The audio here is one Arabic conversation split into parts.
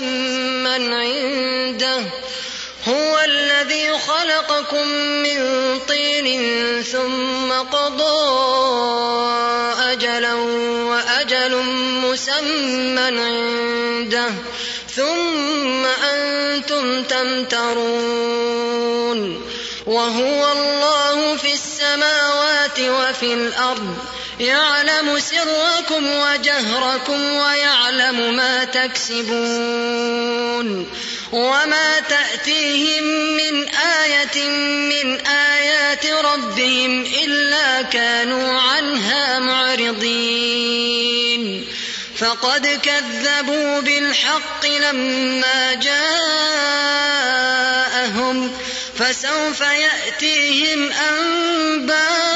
مسمى عنده هو الذي خلقكم من طين ثم قضى أجلا وأجل مسمى عنده ثم أنتم تمترون وهو الله في السماوات وفي الأرض يعلم سركم وجهركم ويعلم ما تكسبون وما تأتيهم من آية من آيات ربهم إلا كانوا عنها معرضين. فقد كذبوا بالحق لما جاءهم فسوف يأتيهم أنباء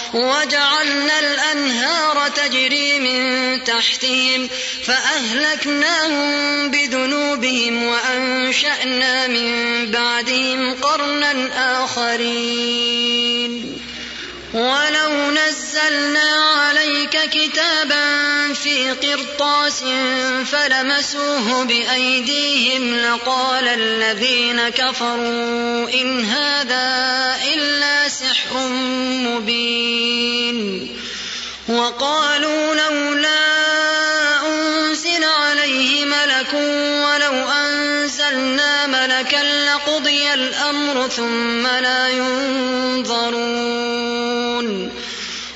وجعلنا الأنهار تجري من تحتهم فأهلكناهم بذنوبهم وأنشأنا من بعدهم قرنا آخرين. ولو نزلنا عليك كتابا في قرطاس فلمسوه بأيديهم لقال الذين كفروا إن هذا إلا سحر مبين وقالوا لولا أنزل عليه ملك ولو أنزلنا ملكا لقضي الأمر ثم لا ينظرون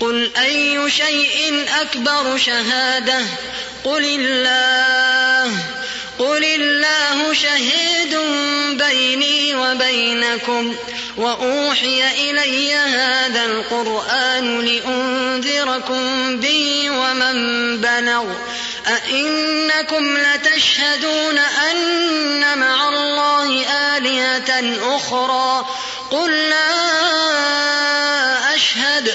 قل أي شيء أكبر شهادة؟ قل الله. قل الله شهيد بيني وبينكم. وأوحي إلي هذا القرآن لأنذركم به ومن بلغ. أئنكم لتشهدون أن مع الله آلهة أخرى. قل لا أشهد.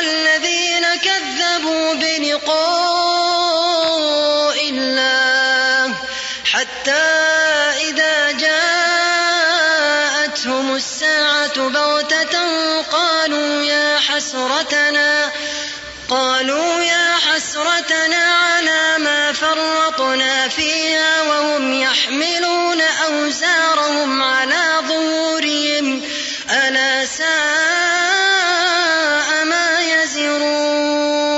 حسرتنا. قالوا يا حسرتنا على ما فرطنا فيها وهم يحملون أوزارهم على ظهورهم. ألا ساء ما يزرون.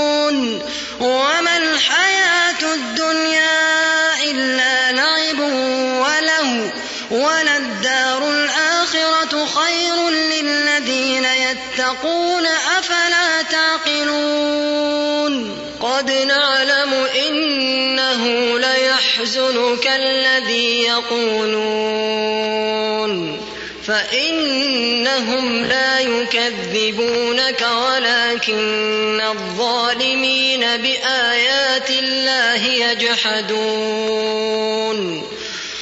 وما الحياة الدنيا إلا لعب وله وللدار الآخرة خير يتقون أفلا تعقلون قد نعلم إنه ليحزنك الذي يقولون فإنهم لا يكذبونك ولكن الظالمين بآيات الله يجحدون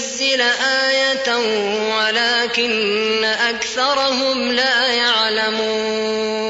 ينزل آية ولكن أكثرهم لا يعلمون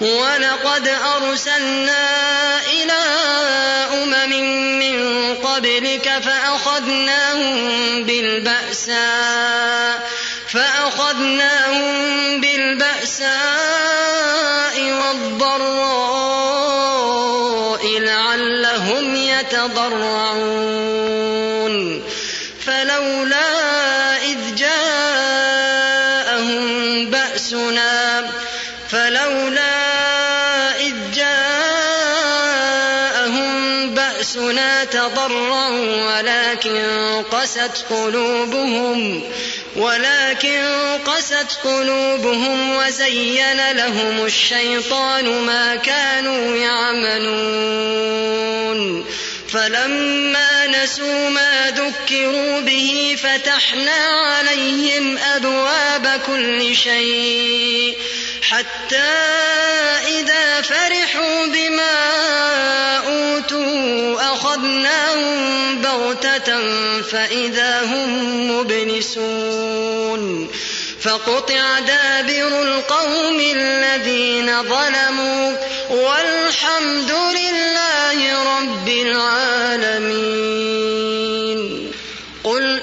ولقد أرسلنا إلى أمم من قبلك فأخذناهم بالبأساء فأخذناهم بالبأساء والضراء لعلهم يتضرعون. بأسنا تضرعوا ولكن قست قلوبهم ولكن قست قلوبهم وزين لهم الشيطان ما كانوا يعملون. فلما نسوا ما ذكروا به فتحنا عليهم أبواب كل شيء حتى إذا فرحوا بما أوتوا أخذناهم بغتة فإذا هم مبلسون فقطع دابر القوم الذين ظلموا والحمد لله رب العالمين قل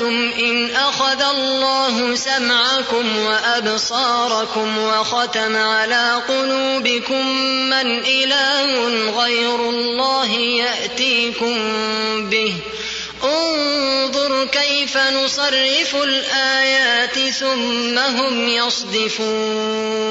أرأيتم إن أخذ الله سمعكم وأبصاركم وختم على قلوبكم من إله غير الله يأتيكم به انظر كيف نصرف الآيات ثم هم يصدفون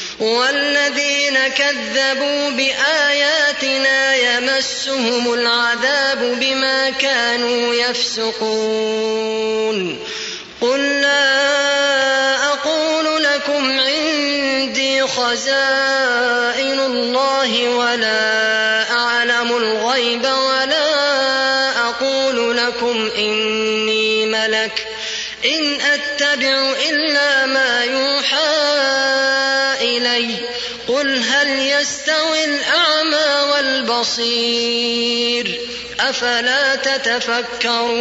والذين كذبوا بآياتنا يمسهم العذاب بما كانوا يفسقون. قل لا أقول لكم عندي خزائن الله ولا أعلم الغيب والبصير أفلا تتفكرون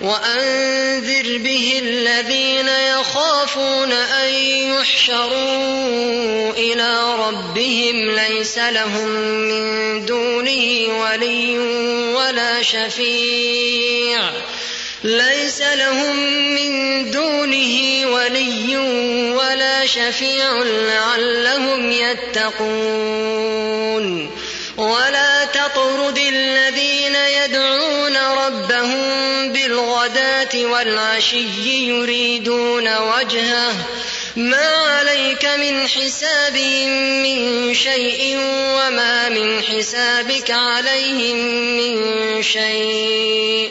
وأنذر به الذين يخافون أن يحشروا إلى ربهم ليس لهم من دونه ولي ولا شفيع ليس لهم من دونه ولي ولا شفيع لعلهم يتقون. ولا تطرد الذين يدعون ربهم بالغداة والعشي يريدون وجهه. ما عليك من حسابهم من شيء وما من حسابك عليهم من شيء.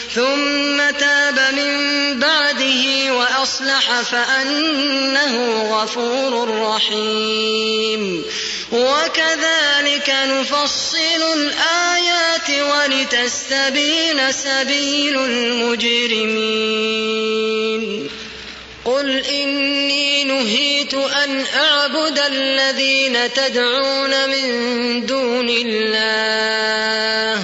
ثم تاب من بعده وأصلح فأنه غفور رحيم. وكذلك نفصل الآيات ولتستبين سبيل المجرمين. قل إني نهيت أن أعبد الذين تدعون من دون الله.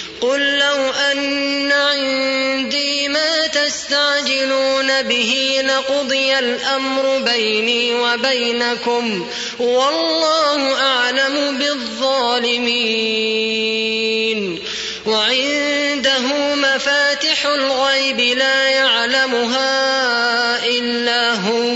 قل لو أن عندي ما تستعجلون به لقضي الأمر بيني وبينكم والله أعلم بالظالمين. وعنده مفاتح الغيب لا يعلمها إلا هو.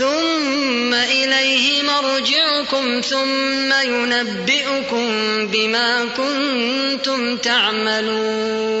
ثم إليه مرجعكم ثم ينبئكم بما كنتم تعملون.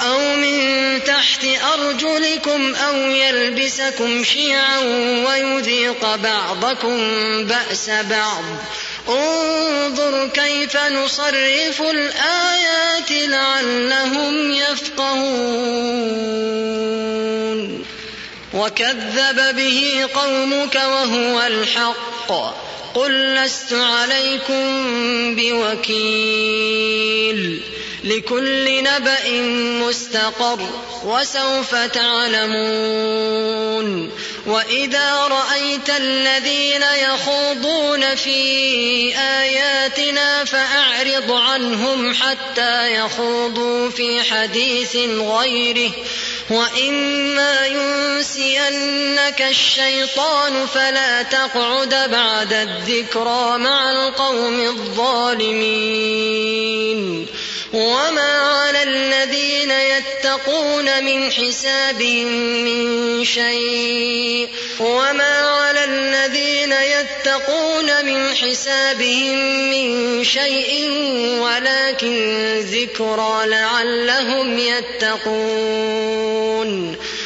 أو من تحت أرجلكم أو يلبسكم شيعا ويذيق بعضكم بأس بعض. انظر كيف نصرف الآيات لعلهم يفقهون. وكذب به قومك وهو الحق. قل لست عليكم بوكيل. لكل نبأ مستقر وسوف تعلمون. وإذا رأيت الذين يخوضون في آياتنا فأعرض عنهم حتى يخوضوا في حديث غيره. وإما ينسينك الشيطان فلا تقعد بعد الذكرى مع القوم الظالمين. وما على الذين يتقون من حسابهم من شيء وما على الذين يتقون من حسابهم من شيء ولكن ذكرى لعلهم يتقون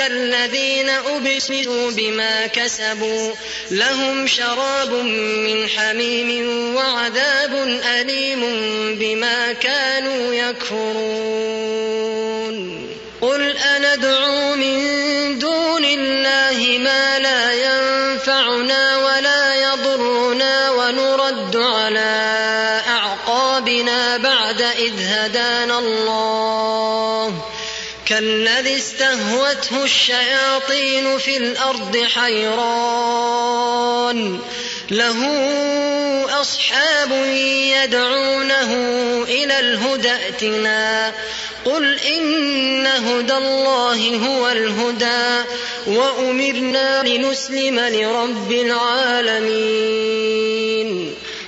أولئك الذين أبسلوا بما كسبوا لهم شراب من حميم وعذاب أليم بما كانوا يكفرون. قل أندعو من دون الله ما لا ينفعنا ولا يضرنا ونرد على أعقابنا بعد إذ هدانا الله. كالذي استهوته الشياطين في الأرض حيران. له أصحاب يدعونه إلى الهدى ائتنا. قل إن هدى الله هو الهدى وأمرنا لنسلم لرب العالمين.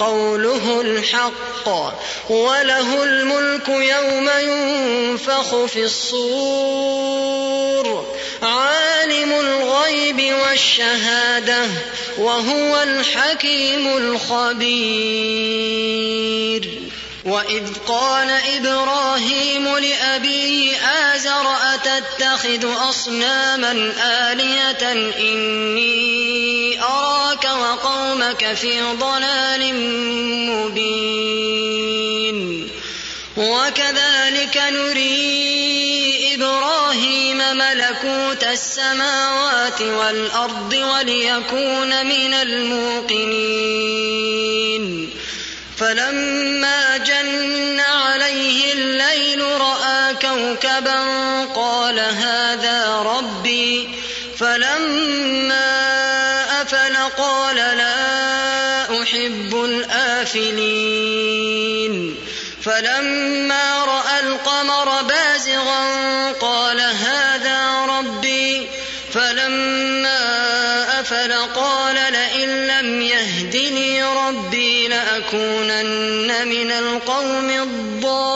قوله الحق وله الملك يوم ينفخ في الصور عالم الغيب والشهادة وهو الحكيم الخبير. وإذ قال إبراهيم لأبيه آزر أتتخذ أصناما آلهة إني أراك وقومك في ضلال مبين وكذلك نري إبراهيم ملكوت السماوات والأرض وليكون من الموقنين فلما جن عليه الليل رأى كوكبا قال هذا ربي. فلما أفل قال لا أحب الآفلين. فلما ربي لأكونن من القوم الضالين.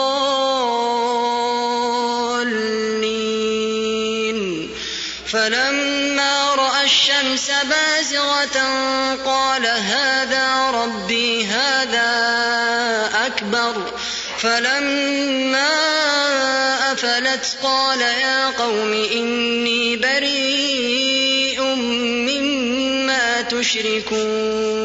فلما رأى الشمس بازغة قال هذا ربي هذا أكبر. فلما أفلت قال يا قوم إني بريء مما تشركون.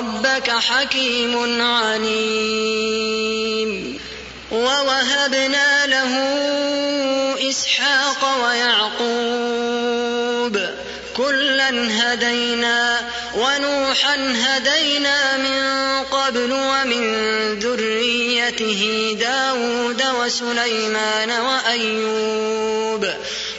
ربك حكيم عليم. ووهبنا له إسحاق ويعقوب. كلا هدينا ونوحا هدينا من قبل ومن ذريته داود وسليمان وأيوب.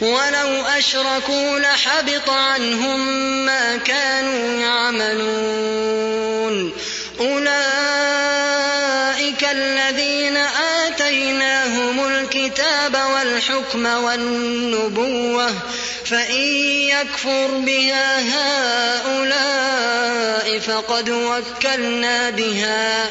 ولو أشركوا لحبط عنهم ما كانوا يعملون. أولئك الذين آتيناهم الكتاب والحكم والنبوة فإن يكفر بها هؤلاء فقد وكلنا بها.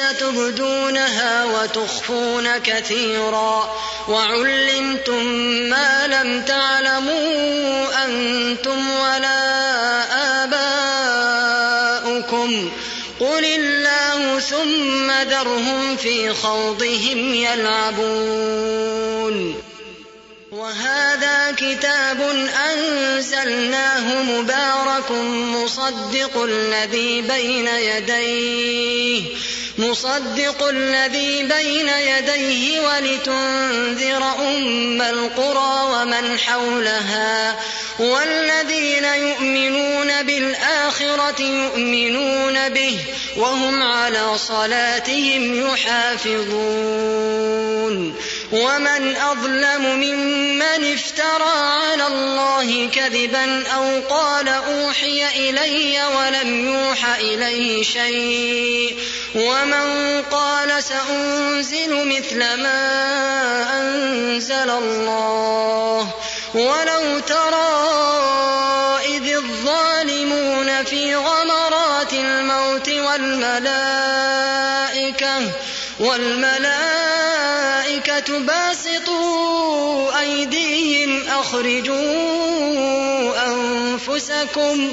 تبدونها وتخفون كثيرا وعلمتم ما لم تعلموا أنتم ولا آباؤكم قل الله ثم ذرهم في خوضهم يلعبون وهذا كتاب أنزلناه مبارك مصدق الذي بين يديه مصدق الذي بين يديه ولتنذر أم القرى ومن حولها والذين يؤمنون بالآخرة يؤمنون به وهم على صلاتهم يحافظون ومن أظلم ممن افترى على الله كذبا أو قال أوحي إلي ولم يوح إليه شيء ومن قال سأنزل مثل ما أنزل الله ولو ترى إذ الظالمون في غمرات الموت والملائكة والملائكة باسطوا أيديهم أخرجوا أنفسكم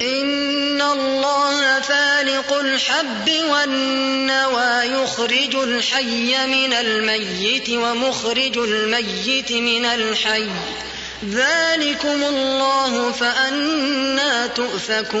إن الله فالق الحب والنوى يخرج الحي من الميت ومخرج الميت من الحي. ذلكم الله فأنا تؤفكون.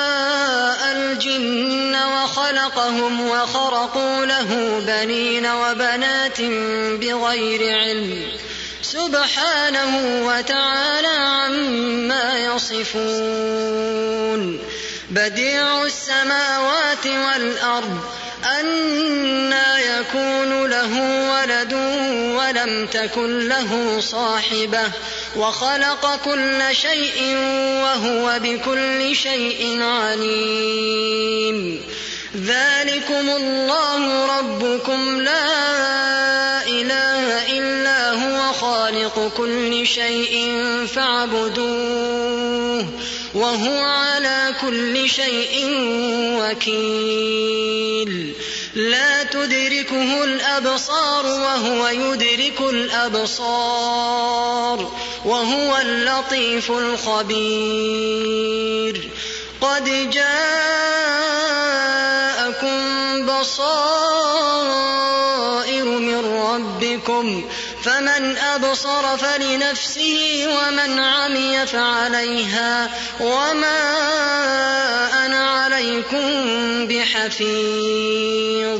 وخلقهم وخرقوا له بنين وبنات بغير علم. سبحانه وتعالى عما يصفون. بديع السماوات والأرض أنا يكون له ولد ولم تكن له صاحبة. وخلق كل شيء وهو بكل شيء عليم. ذلكم الله ربكم لا إله إلا هو خالق كل شيء فاعبدوه وهو على كل شيء وكيل لا تدركه الأبصار وهو يدرك الأبصار وهو اللطيف الخبير قد جاءكم بصائر من ربكم فمن أبصر فلنفسه ومن عمي فعليها وما أنا عليكم بحفيظ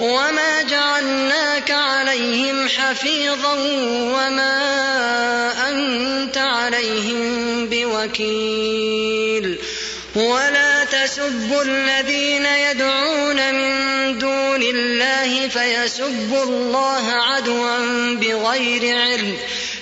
وما جعلناك عليهم حفيظا وما أنت عليهم بوكيل ولا تسبوا الذين يدعون من دون الله فيسبوا الله عدوا بغير علم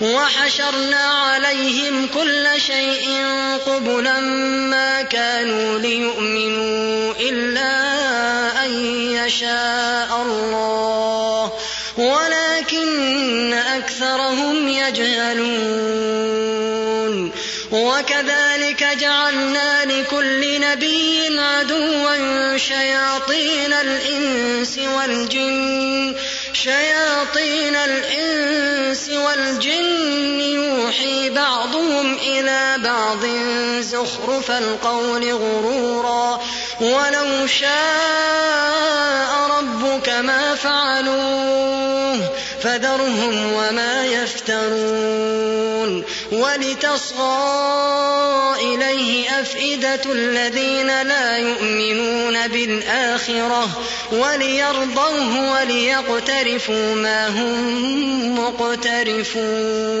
وحشرنا عليهم كل شيء قبلا ما كانوا ليؤمنوا إلا أن يشاء الله ولكن أكثرهم يجهلون. وكذلك جعلنا لكل نبي عدوا شياطين الإنس والجن شياطين الإنس والجن يوحي بعضهم إلى بعض زخرف القول غرورا ولو شاء ربك ما فعلوه فذرهم وما يفترون ولتصغى إليه أفئدة الذين لا يؤمنون بالآخرة وليرضوه وليقترفوا ما هم مقترفون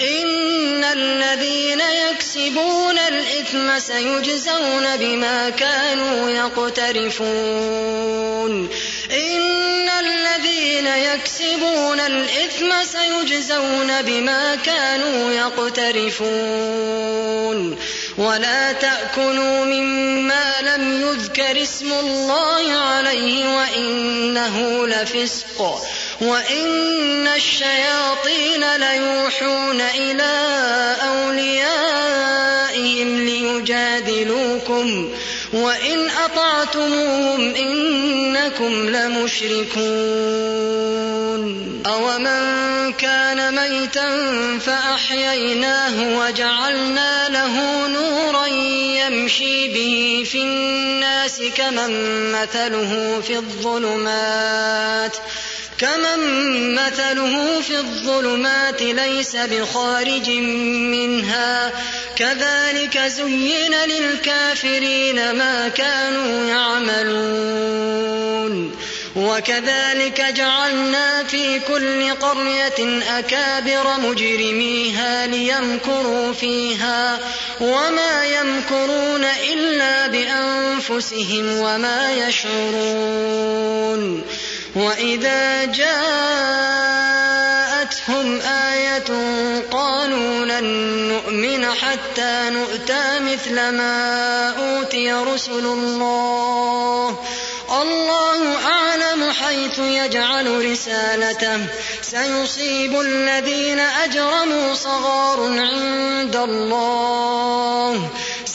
إن الذين يكسبون الإثم سيجزون بما كانوا يقترفون إن الذين يكسبون الإثم سيجزون بما كانوا يقترفون ولا تأكلوا مما لم يذكر اسم الله عليه وإنه لفسق وإن الشياطين ليوحون إلى أوليائهم ليجادلوكم وإن أطعتموهم إنكم لمشركون أومن كان ميتا فأحييناه وجعلنا له نورا يمشي به في الناس كمن مثله في الظلمات كمن مثله في الظلمات ليس بخارج منها كذلك زين للكافرين ما كانوا يعملون وكذلك جعلنا في كل قرية أكابر مجرميها ليمكروا فيها وما يمكرون إلا بأنفسهم وما يشعرون وإذا جاءتهم آية قالوا لن نؤمن حتى نؤتى مثل ما أوتي رسل الله الله أعلم حيث يجعل رسالته سيصيب الذين أجرموا صغار عند الله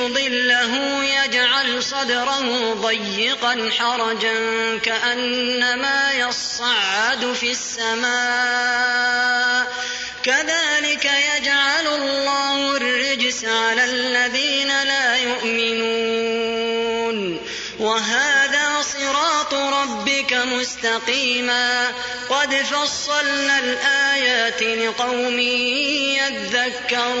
يضله يجعل صدره ضيقا حرجا كأنما يصعد في السماء. كذلك يجعل الله الرجس على الذين لا يؤمنون. وهذا صراط ربك مستقيما. قد فصلنا الآيات لقوم يذكرون.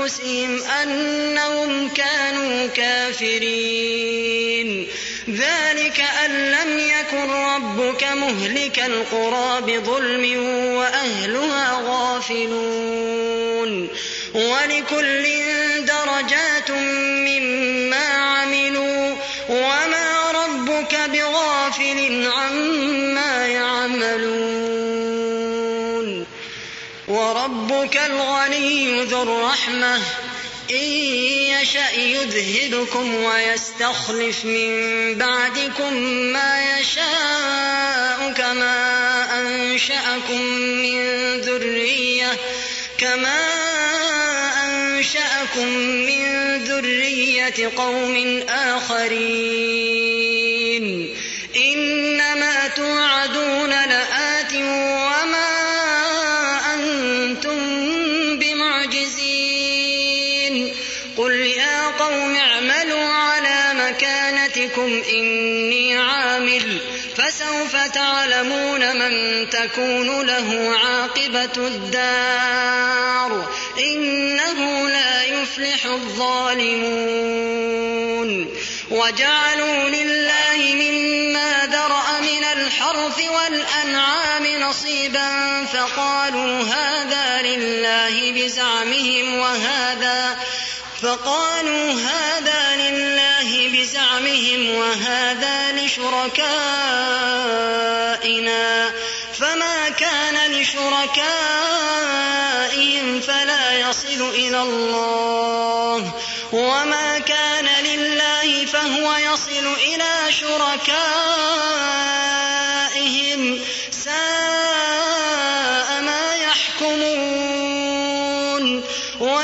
أنفسهم أنهم كانوا كافرين. ذلك أن لم يكن ربك مهلك القرى بظلم وأهلها غافلون. ولكل درجات مما عملوا وما ربك بغافل وربك الغني ذو الرحمة. إن يشأ يذهبكم ويستخلف من بعدكم ما يشاء كما أنشأكم من ذرية كما أنشأكم من ذرية قوم آخرين. مكانتكم إني عامل فسوف تعلمون من تكون له عاقبة الدار إنه لا يفلح الظالمون. وجعلوا لله مما ذرأ من الحرث والأنعام نصيبا فقالوا هذا لله بزعمهم وهذا فقالوا هذا لله بزعمهم وهذا لشركائنا. فما كان لشركائهم فلا يصل إلى الله. وما كان لله فهو يصل إلى شركائهم.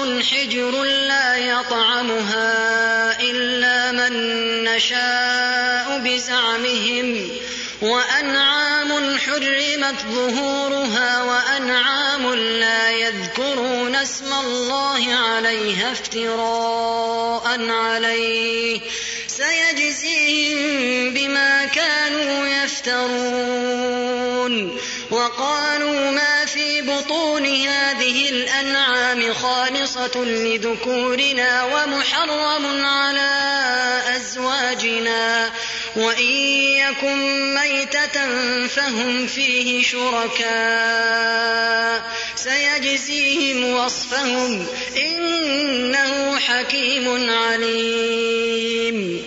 حجر لا يطعمها إلا من نشاء بزعمهم وأنعام حرمت ظهورها وأنعام لا يذكرون اسم الله عليها افتراء عليه سيجزيهم بما كانوا يفترون وقالوا ما بطون هذه الأنعام خالصة لذكورنا ومحرم على أزواجنا. وإن يكن ميتة فهم فيه شركاء. سيجزيهم وصفهم إنه حكيم عليم.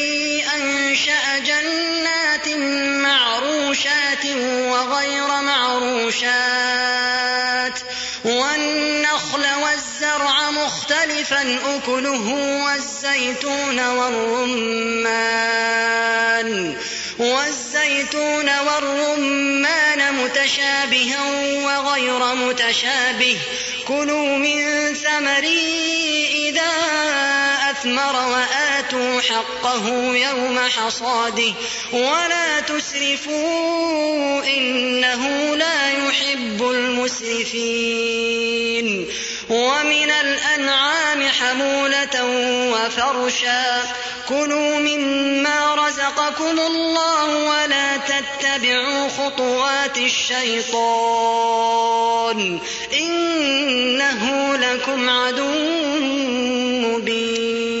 معروشات وغير معروشات والنخل والزرع مختلفا أكله والزيتون والرمان والزيتون والرمان متشابها وغير متشابه. كلوا من ثمره إذا أثمر وآتوا حقه يوم حصاده ولا تسرفوا إنه لا يحب المسرفين ومن الأنعام حمولة وفرشا كلوا مما رزقكم الله ولا تتبعوا خطوات الشيطان إنه لكم عدو مبين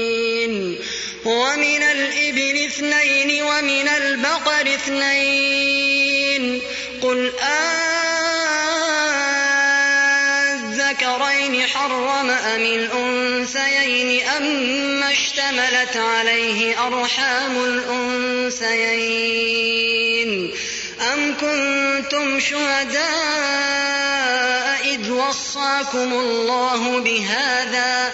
ومن الإبل اثنين ومن البقر اثنين قل أذكرين حرم أم الأنثيين أما اشتملت عليه أرحام الأنثيين أم كنتم شهداء إذ وصاكم الله بهذا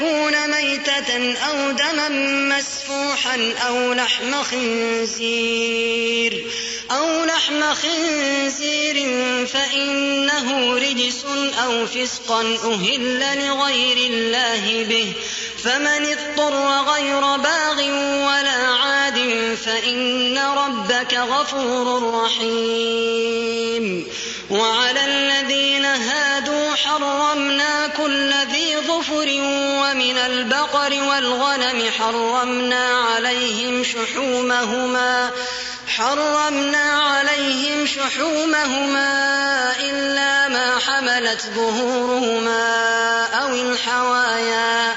يكون ميتة أو دما مسفوحا أو لحم خنزير أو لحم خنزير فإنه رجس أو فسقا أهل لغير الله به فمن اضطر غير باغ ولا عاد فإن ربك غفور رحيم. وعلى الذين هادوا حرمنا كل ذي ظفر ومن البقر والغنم حرمنا عليهم شحومهما حرمنا عليهم شحومهما إلا ما حملت ظهورهما أو الحوايا.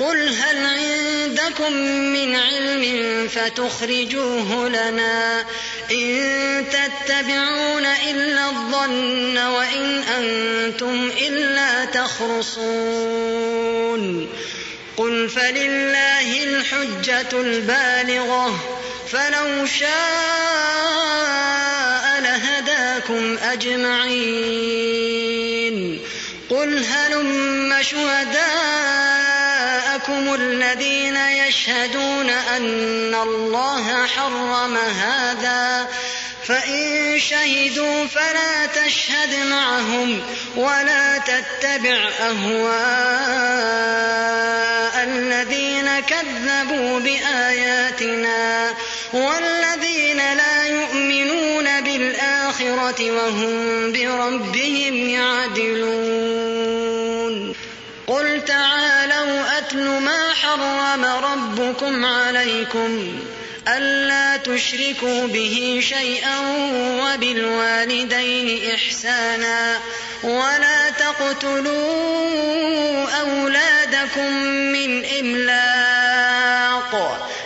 قل هل عندكم من علم فتخرجوه لنا إن تتبعون إلا الظن وإن أنتم إلا تخرصون قل فلله الحجة البالغة فلو شاء لهداكم أجمعين قل هلم شهداءكم أن الله حرم هذا فإن شهدوا فلا تشهد معهم ولا تتبع أهواء الذين كذبوا بآياتنا والذين لا يؤمنون بالآخرة وهم بربهم يعدلون. قل تعالوا أتل ما حرم ربكم عليكم ألا تشركوا به شيئا وبالوالدين إحسانا ولا تقتلوا أولادكم من إملاق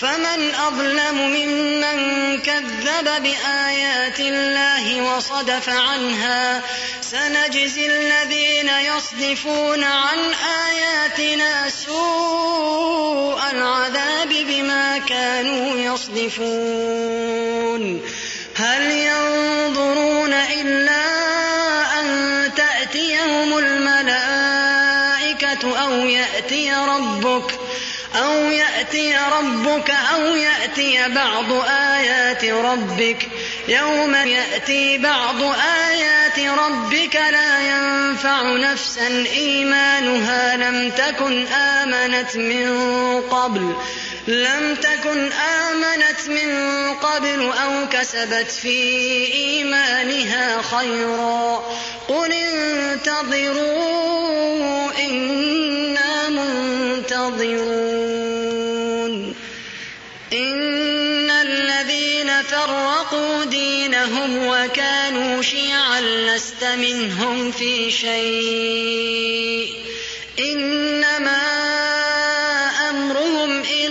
فمن أظلم ممن كذب بآيات الله وصدف عنها سنجزي الذين يصدفون عن آياتنا سوء العذاب بما كانوا يصدفون. هل ينظرون إلا أن تأتيهم الملائكة أو يأتي ربك أو يأتي ربك أو يأتي بعض آيات ربك. يوم يأتي بعض آيات ربك لا ينفع نفسا. إيمانها لم تكن آمنت من قبل. لم تكن آمنت من قبل أو كسبت في إيمانها خيرا. قل انتظروا إنا منتظرون. إن الذين فرقوا دينهم وكانوا شيعا لست منهم في شيء. إنما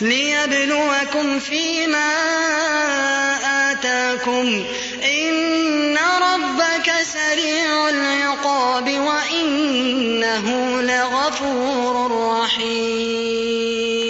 ليبلوكم فيما آتاكم. إن ربك لسريع العقاب وإنه لغفور رحيم.